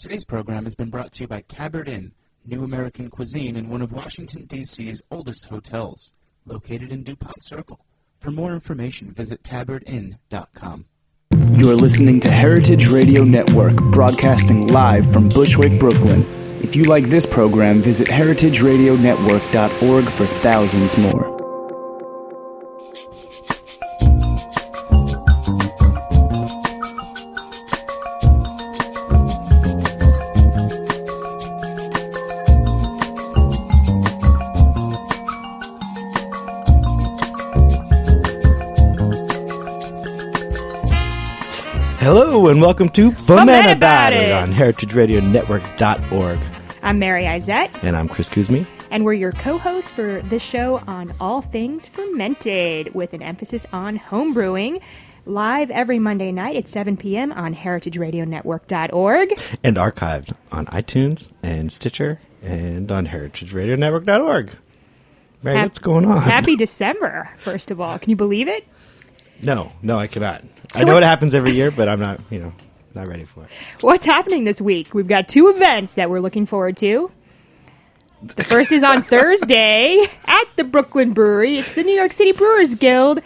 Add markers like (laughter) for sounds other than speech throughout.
Today's program has been brought to you by Tabard Inn, new American cuisine in one of Washington, D.C.'s oldest hotels, located in DuPont Circle. For more information, visit tabardinn.com. You're listening to Heritage Radio Network, broadcasting live from Bushwick, Brooklyn. If you like this program, visit heritageradionetwork.org for thousands more. Welcome to Fuhmentaboudit on heritageradionetwork.org. I'm Mary Izett, And I'm Chris Cuzme. and we're your co hosts for this show on all things fermented with an emphasis on homebrewing. Live every Monday night at 7 p.m. on heritageradionetwork.org. And archived on iTunes and Stitcher and on heritageradionetwork.org. Mary, Hap- what's going on? Happy (laughs) December, first of all. Can you believe it? No, no, I cannot. I know what- it happens every year, but I'm not, you know, not ready for it. What's happening this week? We've got two events that we're looking forward to. The first is on (laughs) Thursday at the Brooklyn Brewery. It's the New York City Brewers Guild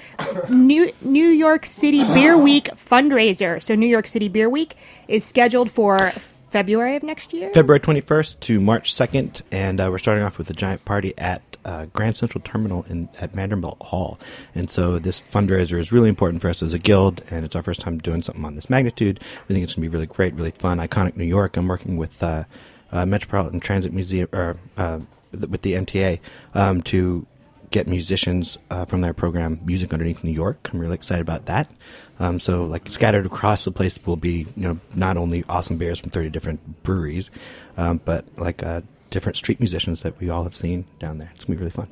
New New York City Beer Week fundraiser. So New York City Beer Week is scheduled for February of next year. February 21st to March 2nd, and uh, we're starting off with a giant party at uh, Grand Central Terminal in at Vanderbilt Hall. And so this fundraiser is really important for us as a guild, and it's our first time doing something on this magnitude. We think it's going to be really great, really fun, iconic New York. I'm working with uh, uh, Metropolitan Transit Museum or uh, with the MTA um, to get musicians uh, from their program Music Underneath New York. I'm really excited about that. Um, so, like scattered across the place will be, you know, not only awesome beers from 30 different breweries, um, but like uh, different street musicians that we all have seen down there. It's gonna be really fun.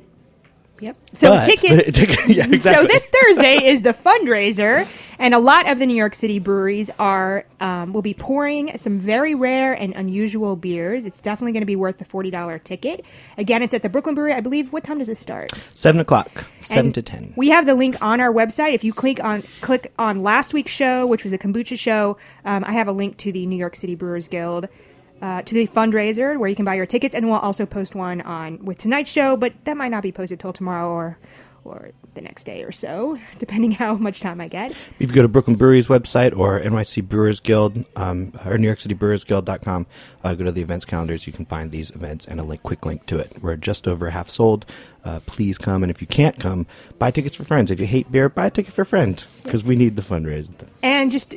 Yep. So But- tickets. (laughs) Yeah, (laughs) exactly. So this Thursday is the fundraiser, and a lot of the New York City breweries are um, will be pouring some very rare and unusual beers. It's definitely going to be worth the forty dollar ticket. Again, it's at the Brooklyn Brewery. I believe. What time does it start? Seven o'clock, seven And to ten. We have the link on our website. If you click on click on last week's show, which was the kombucha show, um, I have a link to the New York City Brewers Guild. Uh, to the fundraiser where you can buy your tickets, and we'll also post one on with tonight's show, but that might not be posted till tomorrow or or the next day or so, (laughs) depending how much time I get. If you go to Brooklyn Brewery's website or NYC Brewers Guild um, or New York City Brewers Guild.com, uh, go to the events calendars. You can find these events and a link, quick link to it. We're just over half sold. Uh, please come, and if you can't come, buy tickets for friends. If you hate beer, buy a ticket for friends because we need the fundraiser. And just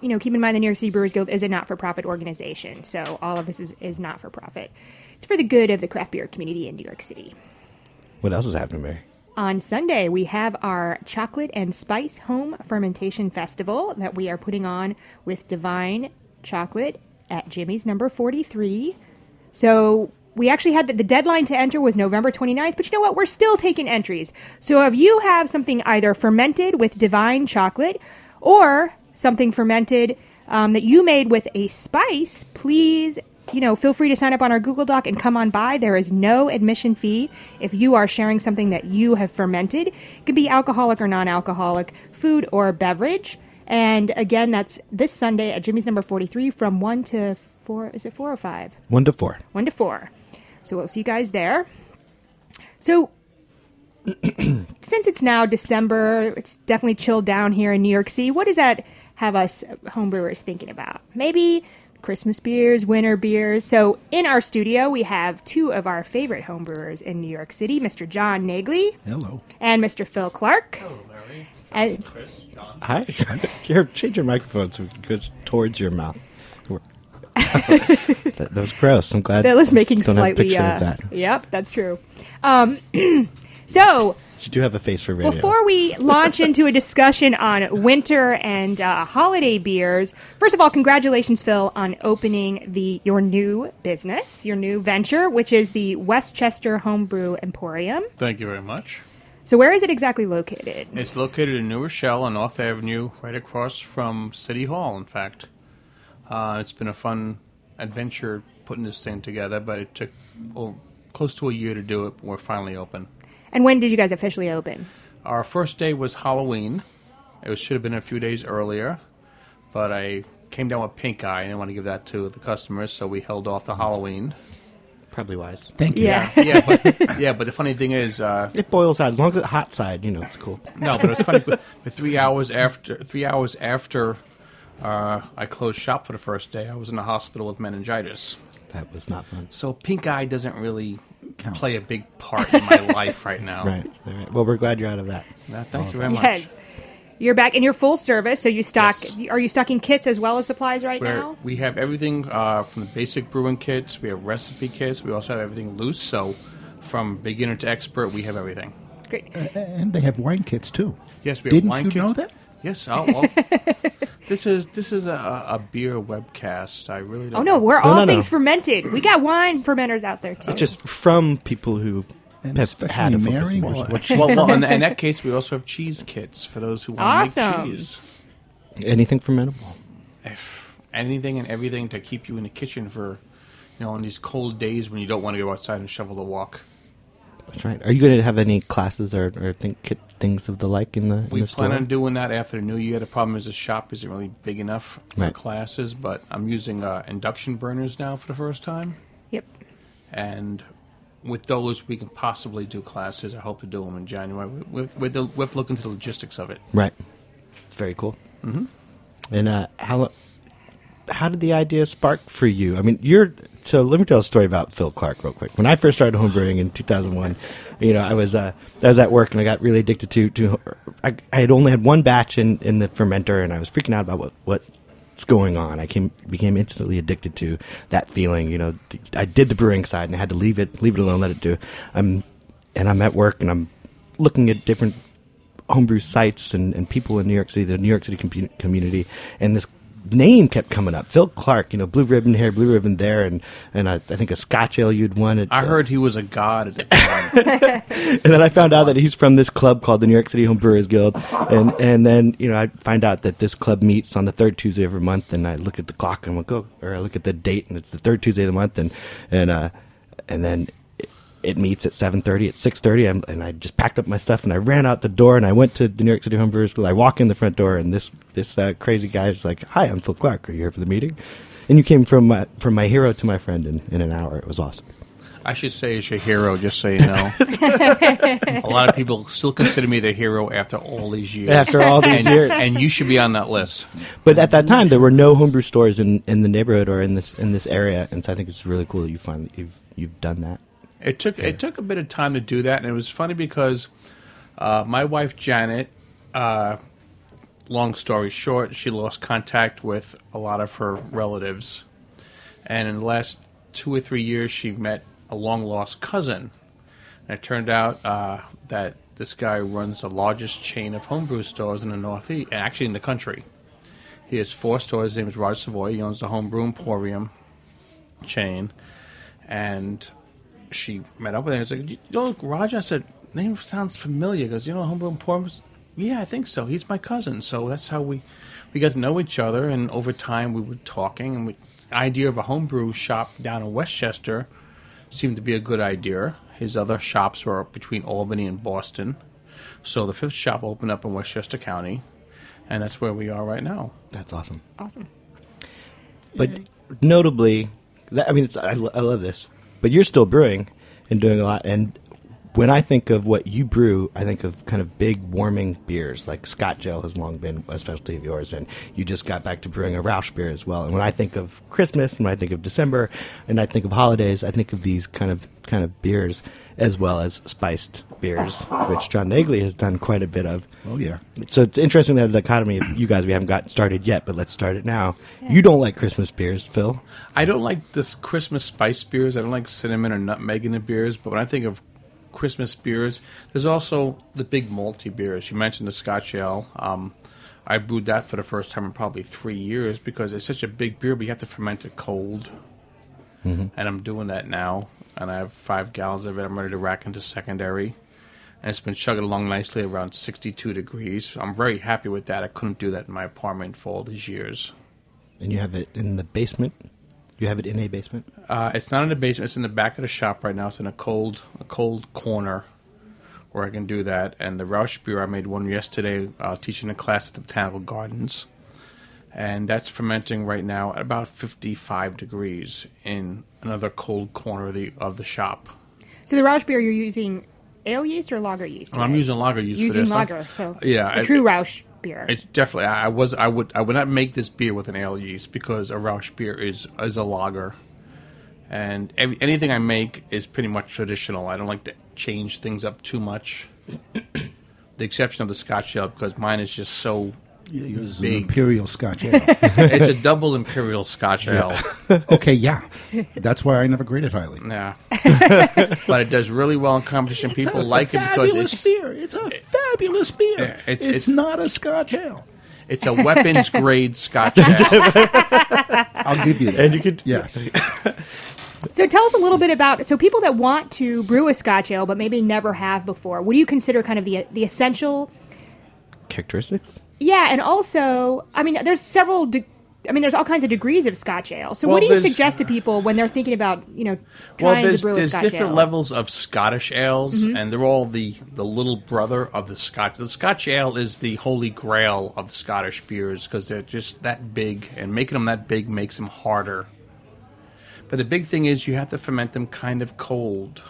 you know, keep in mind the New York City Brewers Guild is a not-for-profit organization, so all of this is, is not for profit. It's for the good of the craft beer community in New York City. What else is happening, Mary? On Sunday, we have our Chocolate and Spice Home Fermentation Festival that we are putting on with Divine Chocolate at Jimmy's number 43. So we actually had the, the deadline to enter was November 29th, but you know what? We're still taking entries. So if you have something either fermented with Divine Chocolate or something fermented um, that you made with a spice, please you know, feel free to sign up on our Google Doc and come on by. There is no admission fee if you are sharing something that you have fermented. It can be alcoholic or non alcoholic, food or beverage. And again, that's this Sunday at Jimmy's number 43 from 1 to 4. Is it 4 or 5? One to four. 1 to 4. So we'll see you guys there. So, (clears throat) since it's now December, it's definitely chilled down here in New York City. What is that have us homebrewers thinking about? Maybe Christmas beers, winter beers. So, in our studio, we have two of our favorite homebrewers in New York City Mr. John Naegele Hello. and Mr. Phil Clarke. Hello, Mary. And Hi. (laughs) Here, change your microphone so it goes towards your mouth. (laughs) that, that was gross. I'm glad. That was making don't have a slightly. picture Uh, of that. Yep, that's true. Um, (clears throat) so, You do have a face for radio. Before we launch into a discussion on winter and uh, holiday beers, first of all, congratulations, Phil, on opening the your new business, your new venture, which is the Westchester Homebrew Emporium. Thank you very much. So, where is it exactly located? It's located in New Rochelle on North Avenue, right across from City Hall, in fact. Uh, it's been a fun adventure putting this thing together, but it took oh, close to a year to do it. We're finally open. And when did you guys officially open? Our first day was Halloween. It should have been a few days earlier, but I came down with pink eye. And I didn't want to give that to the customers, so we held off the Halloween. Probably wise. Thank you. Yeah. Yeah, but (laughs) yeah, but the funny thing is, uh, It boils out as long as it's hot side. You know, it's cool. no, but it's funny. But, but three hours after, three hours after uh, I closed shop for the first day, I was in the hospital with meningitis. That was not fun. So pink eye doesn't really Count. play a big part in my (laughs) life right now. Right. All right. Well, we're glad you're out of that. No, thank you very much. Yes. You're back in your full service, so you stock. Yes. Are you stocking kits as well as supplies right Where now? we have everything uh, from the basic brewing kits. We have recipe kits. We also have everything loose. So from beginner to expert, we have everything. Great. And they have wine kits too. Yes, we Didn't have wine you kits. know that? Yes. Oh, well, (laughs) this is this is a, a beer webcast. I really don't. Oh no, we're No, all no, no. things fermented. We got wine fermenters out there too. It's just from people who And have had a focus Mary, more. (laughs) well, well in, in that (laughs) case, we also have cheese kits for those who want Awesome. to make cheese. Anything fermentable. If anything and everything to keep you in the kitchen for, you know, on these cold days when you don't want to go outside and shovel the walk. That's right. Are you going to have any classes or, or think kit things of the like in the, in We the plan store? on doing that after the new year. The problem is the shop isn't really big enough for Right. classes, but I'm using uh, induction burners now for the first time. Yep. and with those we can possibly do classes. I hope to do them in January. We, we, we, we have to look into the logistics of it. Right. It's very cool. Mm-hmm. And uh, how how did the idea spark for you? I mean, you're so. Let me tell a story about Phil Clarke real quick. When I first started homebrewing in 2001, you know, I was uh, I was at work and I got really addicted to to. I, I had only had one batch in, in the fermenter and I was freaking out about what what's going on. I came became instantly addicted to that feeling. You know, I did the brewing side and I had to leave it leave it alone, let it do. I'm and I'm at work and I'm looking at different homebrew sites and, and people in New York City, the New York City compu- community, and this name kept coming up. Phil Clarke, you know, blue ribbon here, blue ribbon there, and and I, I think a Scotch ale you'd won. At, I uh, heard he was a god at the (laughs) time. and then I found out that he's from this club called the New York City Home Brewers Guild, and and then you know I find out that this club meets on the third Tuesday of every month, and I look at the clock and I go, or I look at the date, and it's the third Tuesday of the month, and and uh, and then. It, it meets at seven thirty. At six thirty, and I just packed up my stuff and I ran out the door and I went to the New York City Home Brewers School. I walk in the front door and this this uh, crazy guy is like, "Hi, I'm Phil Clarke. Are you here for the meeting?" And you came from my, from my hero to my friend in, in an hour. It was awesome. I should say he's your hero, just so you know. (laughs) a lot of people still consider me the hero after all these years. After all these and, years. and you should be on that list. But at that time, there were no homebrew stores in, in the neighborhood or in this in this area, and so I think it's really cool that you find you've you've done that. It took it took a bit of time to do that, and it was funny because uh, my wife Janet, uh, long story short, she lost contact with a lot of her relatives, and in the last two or three years, she met a long lost cousin. And it turned out uh, that this guy runs the largest chain of homebrew stores in the Northeast, actually in the country. He has four stores. His name is Roger Savoy. He owns the Homebrew Emporium chain, and she met up with him. It's like, you know, Roger. I said, name sounds familiar. He goes, you know, Homebrew Emporium. Yeah, I think so. He's my cousin. So that's how we we got to know each other, and over time we were talking, and we, the idea of a homebrew shop down in Westchester seemed to be a good idea. His other shops were between Albany and Boston, so the fifth shop opened up in Westchester County, and that's where we are right now. That's awesome. Awesome. But notably, that, I mean, it's, I, I love this. But you're still brewing and doing a lot. And when I think of what you brew, I think of kind of big warming beers. Like Scotch Ale has long been a specialty of yours, and you just got back to brewing a rauchbier as well. And when I think of Christmas, and when I think of December, and I think of holidays, I think of these kind of kind of beers as well as spiced beers, which John Naegele has done quite a bit of. Oh yeah. So it's interesting that the dichotomy of you guys, we haven't gotten started yet, but let's start it now. You don't like Christmas beers, Phil. I don't like this Christmas spice beers. I don't like cinnamon or nutmeg in the beers. But when I think of Christmas beers, there's also the big malty beers. You mentioned the Scotch Ale. Um, I brewed that for the first time in probably three years because it's such a big beer, but you have to ferment it cold. And I'm doing that now. And I have five gallons of it. I'm ready to rack into secondary. And it's been chugging along nicely around 62 degrees. I'm very happy with that. I couldn't do that in my apartment for all these years. And you have it in the basement. You have it in a basement. Uh, it's not in the basement. It's in the back of the shop right now. It's in a cold, a cold corner where I can do that. And the rauchbier, I made one yesterday, uh, teaching a class at the Botanical Gardens, and that's fermenting right now at about 55 degrees in another cold corner of the of the shop. So the rauchbier, you're using ale yeast or lager yeast? And I'm using lager yeast using for this. lager. So yeah, a I- true Rausch beer. It's definitely. I was. I would. I would not make this beer with an ale yeast because a rauchbier is is a lager, and every, anything I make is pretty much traditional. I don't like to change things up too much. (coughs) the exception of the Scotch ale because mine is just so. Yours is an Big. imperial Scotch ale. (laughs) it's a double (laughs) imperial Scotch ale. (laughs) okay, yeah, that's why I never graded highly. Yeah, but it does really well in competition. People like it because fabulous it's beer. It's a fabulous beer. Yeah, it's- it's, it's- not a Scotch ale. it's a weapons grade Scotch ale. I'll give you that. And you could yes. So tell us a little bit about so people that want to brew a Scotch ale but maybe never have before. What do you consider kind of the the essential? characteristics. Yeah, and also, I mean, there's several. De- I mean, there's all kinds of degrees of Scotch ale. So, Well, what do you suggest to people when they're thinking about you know Well, trying there's to brew a there's Scotch different ale? levels of Scottish ales, and they're all the the little brother of the Scotch. The Scotch ale is the holy grail of Scottish beers because they're just that big, and making them that big makes them harder. But the big thing is you have to ferment them kind of cold.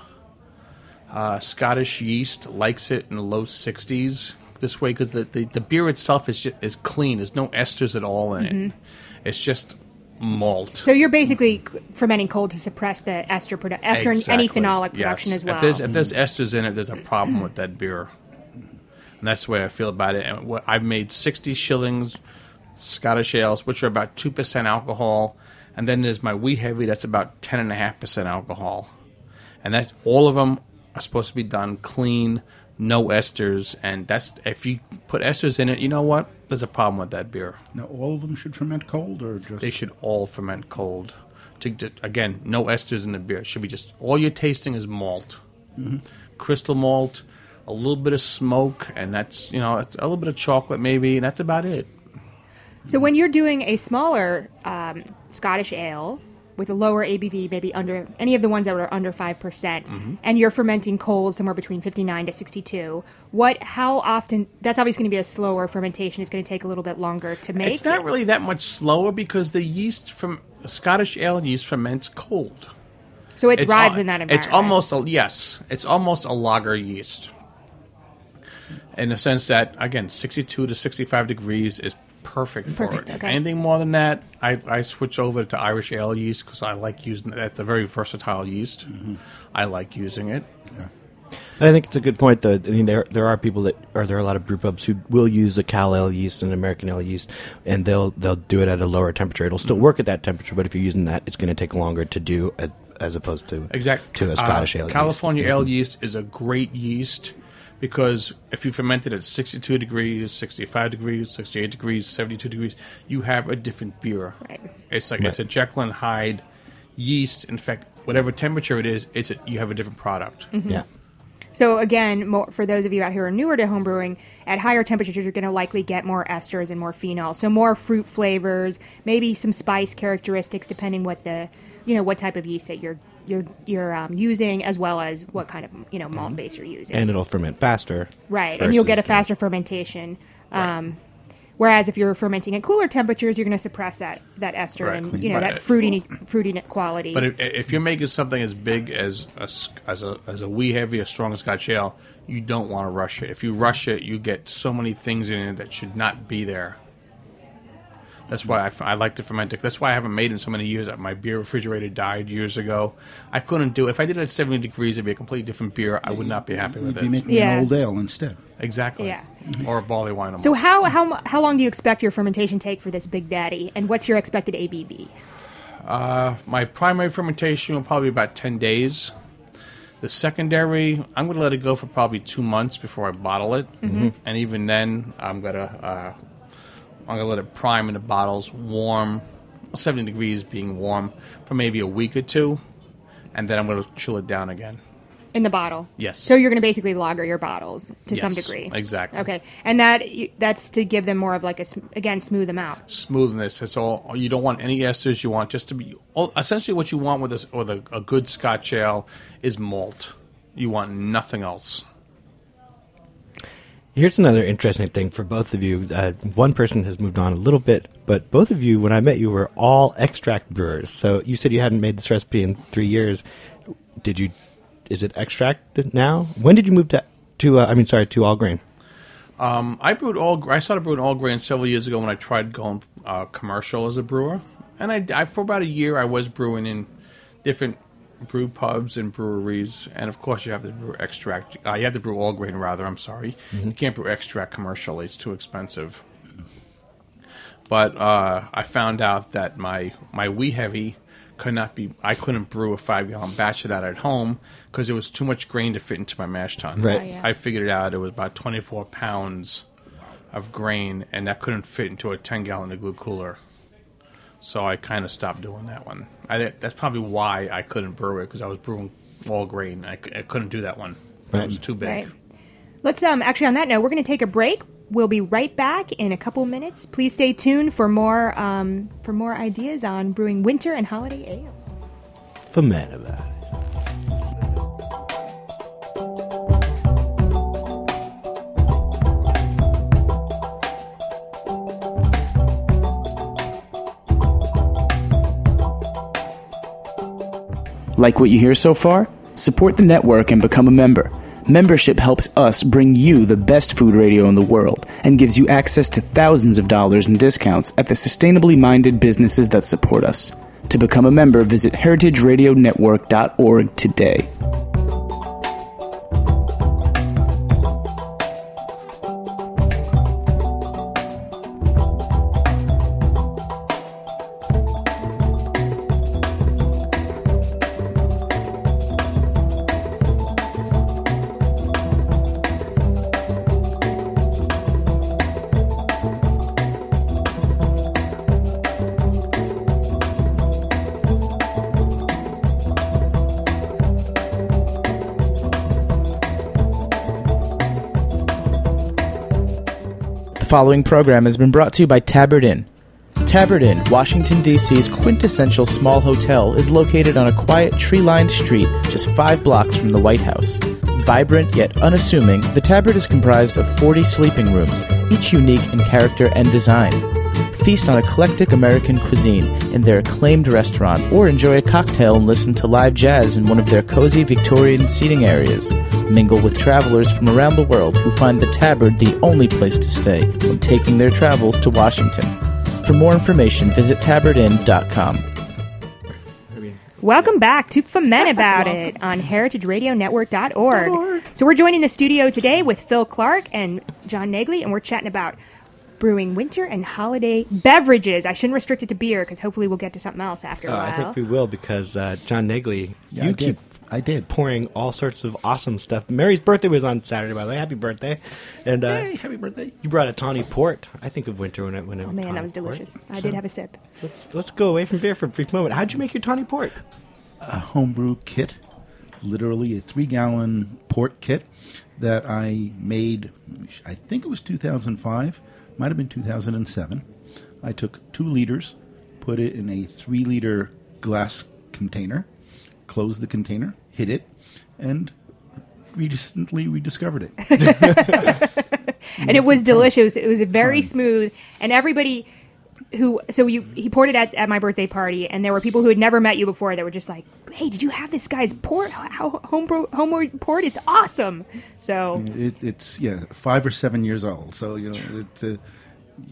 Uh, Scottish yeast likes it in the low 60s this way because the, the, the beer itself is just, is clean. There's no esters at all in it. Mm-hmm. It's just malt. So you're basically c- fermenting cold to suppress the ester produ- ester and any Exactly. phenolic Yes. production as well. If there's, if there's mm-hmm. esters in it, there's a problem with that beer. And that's the way I feel about it. And what, I've made 60 shillings Scottish ales, which are about 2% alcohol. And then there's my wee heavy, that's about 10.5% alcohol. And that's all of them are supposed to be done clean, no esters. And that's if you put esters in it, you know what? There's a problem with that beer. Now, all of them should ferment cold, or just They should all ferment cold. To, to- again, no esters in the beer. It should be just all you're tasting is malt, crystal malt, a little bit of smoke, and that's you know it's a little bit of chocolate maybe, and that's about it. So when you're doing a smaller um, Scottish ale with a lower ABV, maybe under any of the ones that are under five percent, Mm-hmm. and you're fermenting cold somewhere between 59 to 62, what? How often? That's obviously going to be a slower fermentation. It's going to take a little bit longer to make. It's not really that much slower because the yeast from Scottish ale yeast ferments cold. so it thrives in that environment. It's almost a yes. It's almost a lager yeast, in the sense that again, sixty-two to sixty-five degrees is perfect, Perfect, for it. okay. Anything more than that, I, I switch over to Irish ale yeast because I like using. That's a very versatile yeast. Mm-hmm. I like using it. And I think it's a good point. Though I mean, there there are people that, or there are a lot of brew pubs who will use a Cal ale yeast and an American ale yeast, and they'll they'll do it at a lower temperature. It'll still mm-hmm. work at that temperature, but if you're using that, it's going to take longer to do a, as opposed to Exact to a uh, Scottish ale. yeast. California mm-hmm. ale yeast is a great yeast because if you ferment it at 62 degrees, 65 degrees, 68 degrees, 72 degrees, you have a different beer. Right. It's like it's a Jekyll and Hyde yeast. In fact, whatever temperature it is, it's a, you have a different product. Mm-hmm. Yeah. So again, more, for those of you out here who are newer to homebrewing, at higher temperatures you're going to likely get more esters and more phenols, So more fruit flavors, maybe some spice characteristics, depending what the you know what type of yeast that you're you're you're um, using, as well as what kind of you know malt base you're using. And it'll ferment faster. right, and you'll get a versus- faster fermentation. Um, Whereas if you're fermenting at cooler temperatures, you're going to suppress that that ester Right. and you know But- that fruity fruity quality. But if, if you're making something as big as a, s- as a as a wee heavy, a strong Scotch ale, you don't want to rush it. If you rush it, you get so many things in it that should not be there. That's why I like to ferment it. That's why I haven't made it in so many years. My beer refrigerator died years ago. I couldn't do it. If I did it at 70 degrees, it'd be a completely different beer. I would not be happy with You'd be it. making Yeah. an old ale instead. Exactly. Yeah. Or a barley wine. so how how mu- how long do you expect your fermentation take for this Big Daddy, and what's your expected ABV? my primary fermentation will probably be about 10 days. The secondary, I'm going to let it go for probably two months before I bottle it. And even then, I'm going to uh, I'm going to let it prime in the bottles, warm, 70 degrees being warm, for maybe a week or two. And then I'm going to chill it down again. In the bottle. Yes. So you're going to basically lager your bottles to some degree. exactly. Okay, and that that's to give them more of like a again smooth them out. Smoothness. It's all. You don't want any esters. You want just to be. all- Essentially, what you want with a, with a, a good Scotch ale is malt. You want nothing else. Here's another interesting thing for both of you. Uh, one person has moved on a little bit, but both of you, when I met you, were all extract brewers. So you said you hadn't made this recipe in three years. Did you? Is it extract now? When did you move to? to uh, I mean, sorry, to all grain. Um, I brewed all. I started brewing all grain several years ago when I tried going uh, commercial as a brewer, and I, I for about a year I was brewing in different brew pubs and breweries, and of course you have to brew extract. Uh, you have to brew all grain rather. I'm sorry, you can't brew extract commercially; it's too expensive. But uh, I found out that my my wee heavy could not be. I couldn't brew a five gallon batch of that at home because it was too much grain to fit into my mash tun. Right. Oh, yeah. I figured it out. It was about 24 pounds of grain, and that couldn't fit into a 10 gallon igloo cooler. So I kind of stopped doing that one. I, that's probably why I couldn't brew it because I was brewing all grain. I couldn't do that one. Right. It was too big. Right. Let's um actually on that note, we're going to take a break. We'll be right back in a couple minutes. Please stay tuned for more um, for more ideas on brewing winter and holiday ales. Fuhmentaboudit. Like what you hear so far? Support the network and become a member. Membership helps us bring you the best food radio in the world and gives you access to thousands of dollars in discounts at the sustainably minded businesses that support us. To become a member, visit heritageradionetwork.org today. Following program has been brought to you by Tabard Inn. Tabard Inn, Washington, D.C.'s quintessential small hotel, is located on a quiet, tree lined street just five blocks from the White House. Vibrant yet unassuming, the Tabard is comprised of 40 sleeping rooms, each unique in character and design. Feast on eclectic American cuisine in their acclaimed restaurant, or enjoy a cocktail and listen to live jazz in one of their cozy Victorian seating areas. Mingle with travelers from around the world who find the Tabard the only place to stay when taking their travels to Washington. For more information, visit tabardinn.com. Welcome back to Foment (laughs) About It on heritageradionetwork.org. So we're joining the studio today with Phil Clarke and John Naegele, and we're chatting about brewing winter and holiday beverages. I shouldn't restrict it to beer because hopefully we'll get to something else after a Uh, while. I think we will because uh, John Naegele, Yeah, you I did. keep I did. pouring all sorts of awesome stuff. Mary's birthday was on Saturday, by the way. Happy birthday! And uh, Hey, happy birthday. you brought a tawny port. I think of winter when it when it. oh man, that was delicious. I did have a sip. Let's let's go away from beer for a brief moment. How'd you make your tawny port? A homebrew kit, literally a three gallon port kit that I made, I think it was 2005, might have been 2007. I took two liters, put it in a three liter glass container, closed the container, hid it, and recently rediscovered it. (laughs) and it was delicious. It was very smooth, and everybody who so you he poured it at, at my birthday party, and there were people who had never met you before that were just like, "Hey, did you have this guy's port? How home homeward port? It's awesome!" So it it's, yeah, five or seven years old. So, you know, it, uh,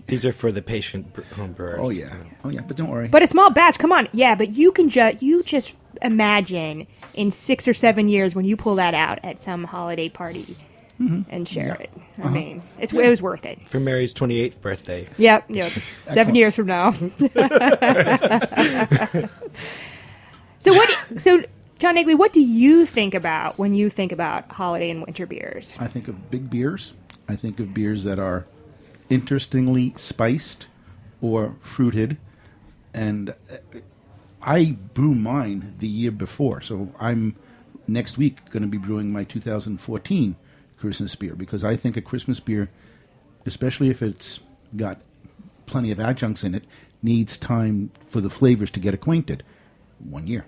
These are for the patient home brewers. oh, yeah. Oh, yeah, but don't worry. But a small batch, come on, yeah. But you can just you just imagine in six or seven years when you pull that out at some holiday party and share it. I mean, it's it was worth it. For Mary's twenty eighth birthday. Yep, yep. (laughs) Seven years from now. (laughs) so what? So John Naegele, what do you think about when you think about holiday and winter beers? I think of big beers. I think of beers that are interestingly spiced or fruited. And uh, I brew mine the year before. So I'm next week going to be brewing my 2014 Christmas beer because I think a Christmas beer, especially if it's got plenty of adjuncts in it, needs time for the flavors to get acquainted. One year.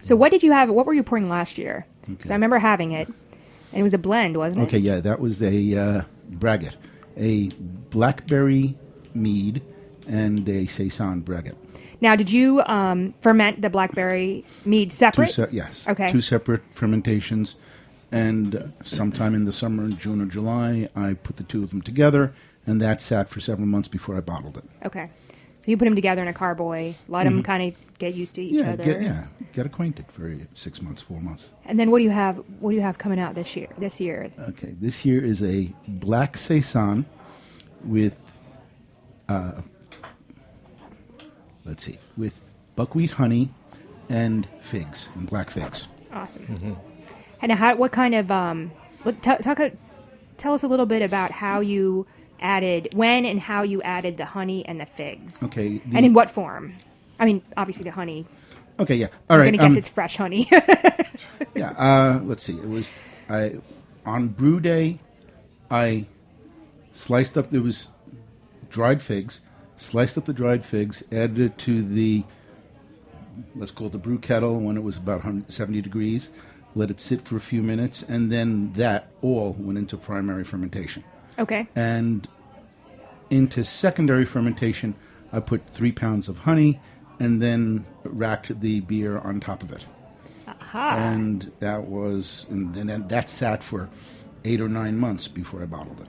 So what did you have? What were you pouring last year? Because I remember having it. And it was a blend, wasn't it? Okay, yeah, that was a uh, braggot, a blackberry mead, and a saison braggot. Now, did you um, ferment the blackberry mead separate? se- yes. Okay. Two separate fermentations, and uh, sometime in the summer, in June or July, I put the two of them together, and that sat for several months before I bottled it. Okay. So you put them together in a carboy, let them kind of get used to each Mm-hmm. yeah, other. get, yeah, get acquainted for six months, four months. And then what do you have? What do you have coming out this year? This year, Okay, this year is a black saison with, uh, let's see, with buckwheat honey and figs and black figs. awesome. And how? What kind of? Um, look, t- talk. a- Tell us a little bit about how you added when and how you added the honey and the figs. Okay, the- and in what form? I mean, obviously the honey. Okay, yeah, all I'm right. gonna guess um, it's fresh honey. (laughs) yeah, uh, let's see. It was I on brew day. I sliced up. There was dried figs. Sliced up the dried figs. Added it to the let's call it the brew kettle when it was about 170 degrees. Let it sit for a few minutes, and then that all went into primary fermentation. okay. And into secondary fermentation, I put three pounds of honey, and then racked the beer on top of it Aha. and that was and then that sat for eight or nine months before I bottled it.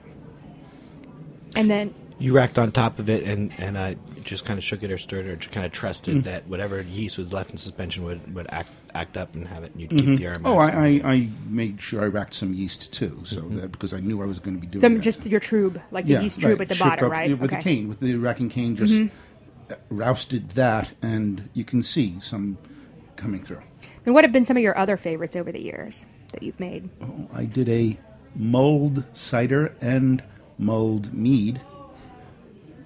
And then You racked on top of it and and uh, just kind of shook it or stirred it or just kind of trusted Mm. that whatever yeast was left in suspension would, would act act up and have it. and You'd keep the aromatics. Oh, I. I, I made sure I racked some yeast too, so that because I knew I was going to be doing some that. just your trub, like the yeah, yeast trub right. at the Shook bottom, up- right? With the okay. Mm-hmm. cane, with the racking cane, just uh, rousted that, and you can see some coming through. And what have been some of your other favorites over the years that you've made? Oh, I did a mulled cider and mulled mead.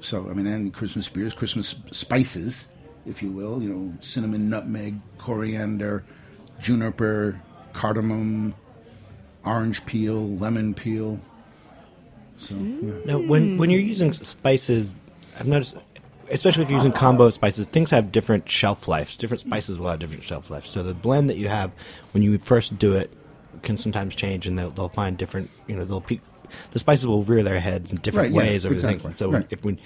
So I mean, and Christmas beers, Christmas spices, if you will. You know, cinnamon, nutmeg, coriander, juniper, cardamom, orange peel, lemon peel. So yeah. Now, when when you're using spices, I've noticed, especially if you're using combo spices, things have different shelf lives. Different spices will have different shelf lives. So the blend that you have when you first do it can sometimes change, and they'll, they'll find different. You know, they'll peak, the spices will rear their heads in different Right, yeah, ways over the things. exactly, And so right. if we,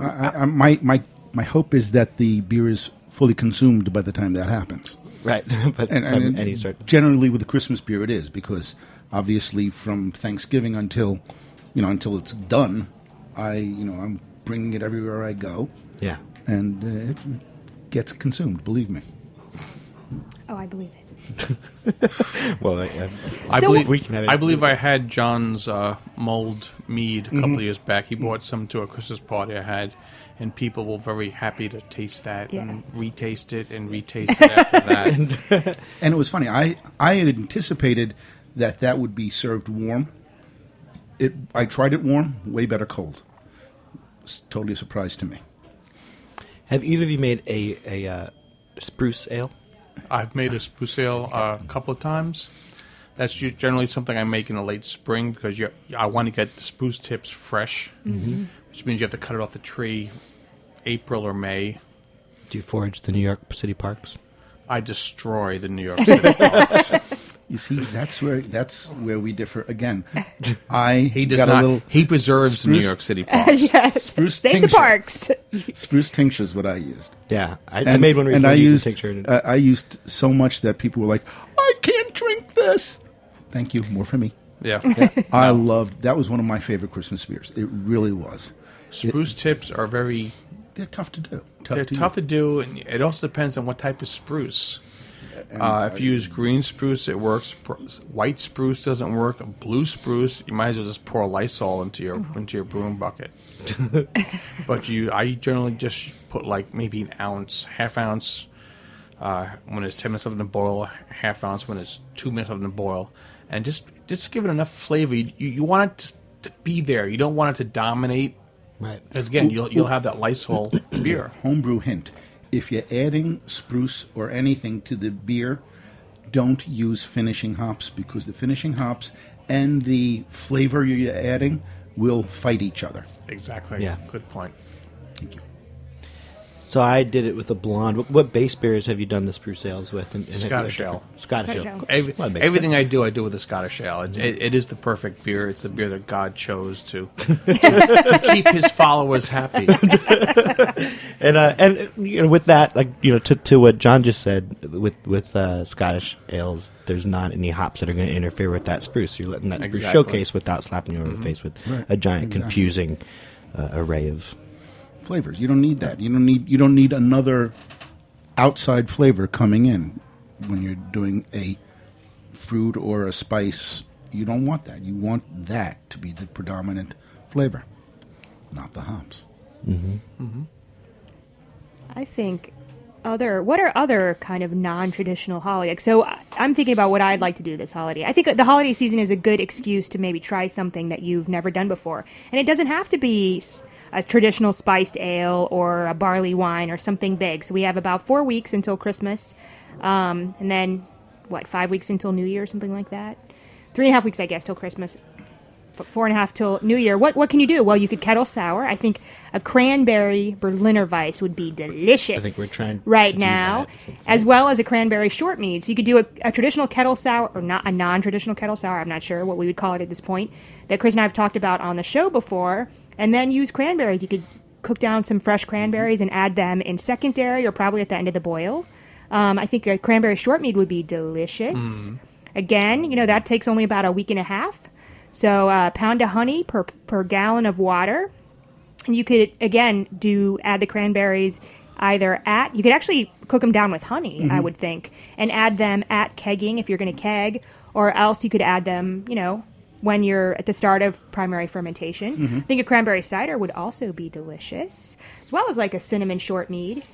I, I, I- my my my hope is that the beer is fully consumed by the time that happens. right, (laughs) but and, from and any sort. generally with the Christmas beer it is because obviously from Thanksgiving until you know until it's done, I you know I'm bringing it everywhere I go, Yeah. and uh, it gets consumed. Believe me. Oh, I believe it. (laughs) Well, I, I, I So- believe We can have it. I believe I had John's uh, mulled mead a couple Mm-hmm. of years back. He brought some to a Christmas party I had, and people were very happy to taste that Yeah. and retaste it and retaste it after (laughs) that. And it was funny. I I anticipated that that would be served warm. It I tried it warm, way better cold. It's totally a surprise to me. have either of you made a a uh, spruce ale? I've made a spruce ale uh, a couple of times. That's u- generally something I make in the late spring because you, I want to get the spruce tips fresh, mm-hmm. which means you have to cut it off the tree April or May. Do you forage the New York City parks? I destroy the New York City (laughs) parks. You see, that's where that's where we differ again. (laughs) I He does got not. a little he preserves the New York City (laughs) parks. yes. spruce Save the tincture. parks. Spruce tincture is what I used. Yeah, I, I made one recently. and I using used tincture. uh, I used so much that people were like, "I can't drink this." Thank you, more for me. (laughs) Yeah. I loved that. Was one of my favorite Christmas beers. It really was. Spruce tips are very. They're tough to do. Tough They're to tough do. to do, and it also depends on what type of spruce. Uh, if you use green spruce, it works. White spruce doesn't work. Blue spruce, you might as well just pour Lysol into your into your broom bucket. (laughs) but you, I generally just put like maybe an ounce, half ounce, uh, when it's ten minutes left in the boil, half ounce when it's two minutes left in the boil, and just just give it enough flavor. You, you, you want it to, to be there. You don't want it to dominate. right. Because again, you'll you'll have that Lysol (coughs) beer. Homebrew hint: If you're adding spruce or anything to the beer, don't use finishing hops because the finishing hops and the flavor you're adding will fight each other. Exactly. Yeah. Good point. Thank you. So I did it with a blonde. What, what base beers have you done the spruce ales with? And, and have Scottish ale. Scottish Scottish ale. ale. Every, Well, everything sense. I do, I do with a Scottish ale. It, it, it is the perfect beer. It's the beer that God chose to (laughs) to keep His followers happy. (laughs) and uh, and you know, with that, like you know, to, to what John just said, with with uh, Scottish ales, there's not any hops that are going to interfere with that spruce. You're letting that spruce Exactly. showcase without slapping you over the face with Right. a giant, Exactly. confusing uh, array of. Flavors. You don't need that. You don't need you don't need another outside flavor coming in when you're doing a fruit or a spice. You don't want that. You want that to be the predominant flavor, not the hops. Mm-hmm. Mm-hmm. I think other what are other kind of non-traditional holidays so i'm thinking about what i'd like to do this holiday. I think the holiday season is a good excuse to maybe try something that you've never done before. And it doesn't have to be a traditional spiced ale or a barley wine or something big. So we have about four weeks until christmas um, and then what five weeks until new year or something like that? Three and a half weeks i guess till christmas four and a half till New Year. What what can you do? Well, you could kettle sour. I think a cranberry Berliner Weisse would be delicious. I think we're trying right now, that at some point. as well as a cranberry short mead. So you could do a, a traditional kettle sour or not a non-traditional kettle sour. I'm not sure what we would call it at this point. That Chris and I have talked about on the show before, and then use cranberries. You could cook down some fresh cranberries and add them in secondary or probably at the end of the boil. Um, I think a cranberry short mead would be delicious. Mm. Again, you know that takes only about a week and a half. So a pound of honey per per gallon of water, and you could again do add the cranberries either at you could actually cook them down with honey, I mm-hmm. would think, and add them at kegging if you're going to keg, or else you could add them, you know, when you're at the start of primary fermentation. Mm-hmm. I think a cranberry cider would also be delicious, as well as like a cinnamon short mead.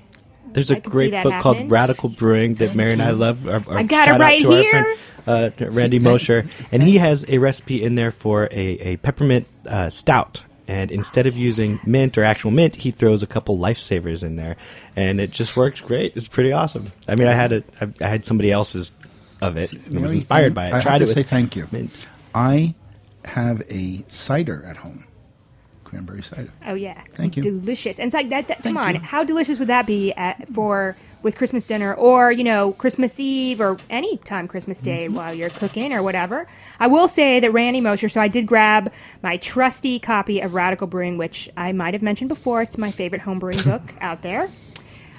There's a I can see great that book called. Radical Brewing that Mary and I love. Our, our I got it right here. friend, uh, Randy Mosher, and he has a recipe in there for a, a peppermint uh, stout. And instead of using mint or actual mint, he throws a couple lifesavers in there, and it just works great. It's pretty awesome. I mean, I had it. I, I had somebody else's of it. and was inspired by it. I have Tried to it with say thank you. mint. I have a cider at home, cranberry cider. Oh yeah, Thank you. Delicious, and it's like that. that come on, you. how delicious would that be at, for with Christmas dinner, or you know, Christmas Eve, or any time Christmas Day Mm-hmm. while you're cooking or whatever? I will say that Randy Mosher. So I did grab my trusty copy of Radical Brewing, which I might have mentioned before. It's my favorite home brewing book (laughs) out there.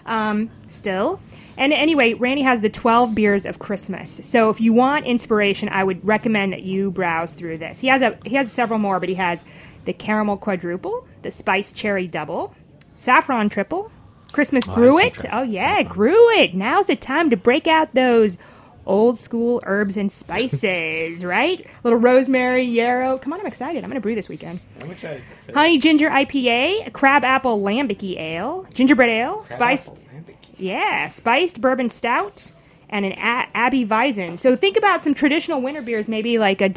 Um, still. And anyway, Randy has the 12 beers of Christmas. So if you want inspiration, I would recommend that you browse through this. He has a he has several more, but he has the caramel quadruple, the spice cherry double, saffron triple, Christmas Oh, gruit. Oh yeah, saffron. gruit. Now's the time to break out those old school herbs and spices, (laughs) right? Little rosemary, yarrow. Come on, I'm excited. I'm going to brew this weekend. I'm excited. Honey ginger IPA, a crab apple lambic ale, gingerbread ale, spiced yeah, spiced bourbon stout, and an a- Abbey Weizen. So think about some traditional winter beers, maybe like a,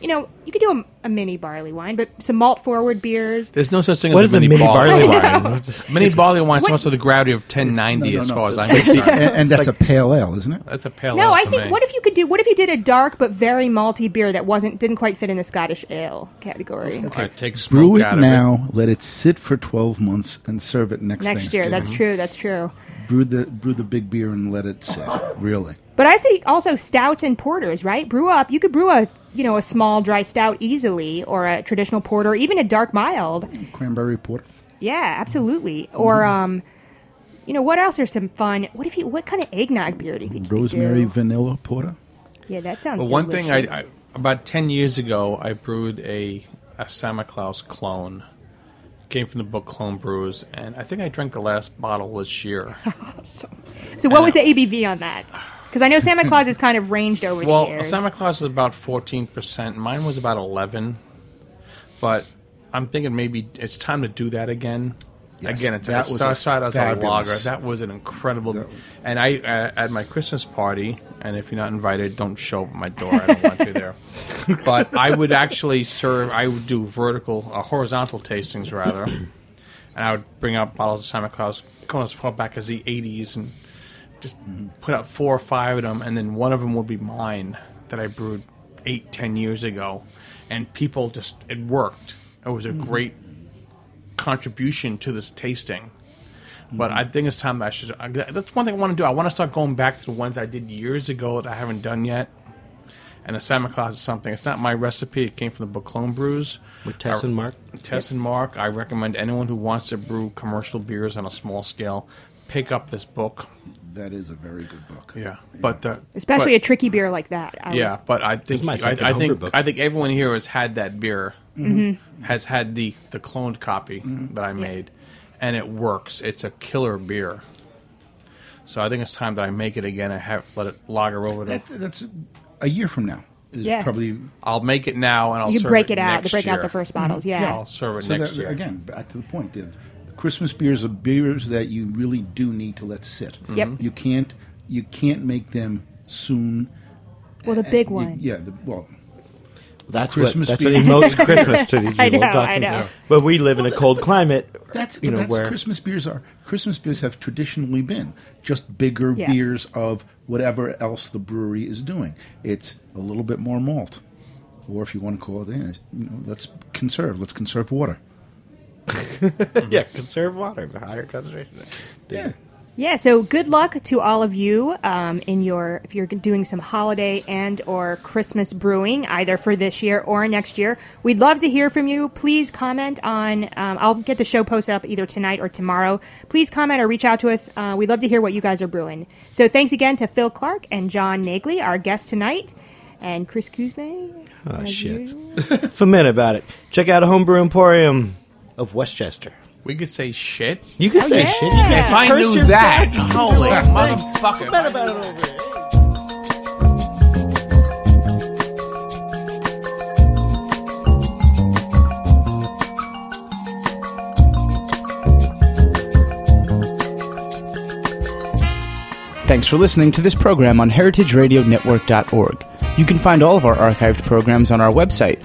you know, you could do a, a mini barley wine, but some malt forward beers. There's no such thing What as is a a mini, mini barley, barley wine. (laughs) mini barley wine is What- also the gravity of 1090 No, no, as no. far as I'm and, concerned. and that's a pale ale, isn't it? That's a pale No, ale No, I think me. what if you could do? What if you did a dark but very malty beer that wasn't didn't quite fit in the Scottish ale category? I take Brew it out of now, let it sit for 12 months, and serve it next Next year, Thanksgiving. that's true. That's true. Brew the brew the big beer and let it sit. Really, But I see also stouts and porters, right? Brew up. You could brew a you know a small dry stout easily, or a traditional porter, or even a dark mild. cranberry porter. Yeah, absolutely. Or um, you know what else are some fun? What if you? What kind of eggnog beer do you think? you could Rosemary do? vanilla porter. Yeah, that sounds. Well, one thing I, I about ten years ago, I brewed a a Santa Claus clone. Came from the book Clone Brews, and I think I drank the last bottle this year. (laughs) So what was the ABV on that? Because I know Santa (laughs) Claus has kind of ranged over the well. Santa Claus is about fourteen percent. Mine was about eleven, but I'm thinking maybe it's time to do that again. Yes, again, it's that it was started as a lager. That was an incredible. That- and I uh, at my Christmas party, and if you're not invited, don't show up at my door. I don't want you there. (laughs) But I would actually serve. I would do vertical, uh, horizontal tastings rather, and I would bring out bottles of Samichlaus going as far back as the '80s, and just put out four or five of them, and then one of them would be mine that I brewed eight, ten years ago, and people just it worked. It was a great contribution to this tasting. But mm-hmm. I think it's time that I should. I- That's one thing I want to do. I want to start going back to the ones I did years ago that I haven't done yet. And the Santa Claus is something. It's not my recipe. It came from the book Clone Brews. With Tess and Mark. Tess and Mark. I recommend anyone who wants to brew commercial beers on a small scale pick up this book. That is a very good book. Yeah, but the Especially but- a tricky beer like that. I would- yeah, but I think my I, I think book. I think everyone here has had that beer, Mm-hmm. has had the the cloned copy mm-hmm. that I made, and it works. It's a killer beer. So I think it's time that I make it again I have let it lager over. That, The, that's a year from now. Is Yeah. probably I'll make it now and I'll You serve break it out. next break out the first bottles. Mm-hmm. Yeah. I'll serve it so next that, year. again back to the point. The Christmas beers are beers that you really do need to let sit. Yep. You can't you can't make them soon. Well, the big You- ones. yeah. The, well, That's Christmas what that's what emotes (laughs) Christmas to these people. (laughs) I people. know, talking- I know. But we live in a cold climate. That's you know that's where Christmas beers are. Christmas beers have traditionally been just bigger Yeah. beers of whatever else the brewery is doing. It's a little bit more malt, or if you want to call it, eh, you know, let's conserve. Let's conserve water. (laughs) yeah, conserve water, the higher concentration. Yeah. Yeah, so good luck to all of you um, in your if you're doing some holiday and or Christmas brewing, either for this year or next year. We'd love to hear from you. Please comment on. Um, I'll get the show posted up either tonight or tomorrow. Please comment or reach out to us. Uh, we'd love to hear what you guys are brewing. So thanks again to Phil Clarke and John Naegele, our guests tonight, and Chris Cuzme. Oh shit! (laughs) Fuhmentaboudit. Check out Homebrew Emporium of Westchester. We could say shit. You can oh, say yeah. shit. You can If I curse knew your that, God. holy Ferment motherfucker! about it over here. Thanks for listening to this program on heritageradionetwork.org. You can find all of our archived programs on our website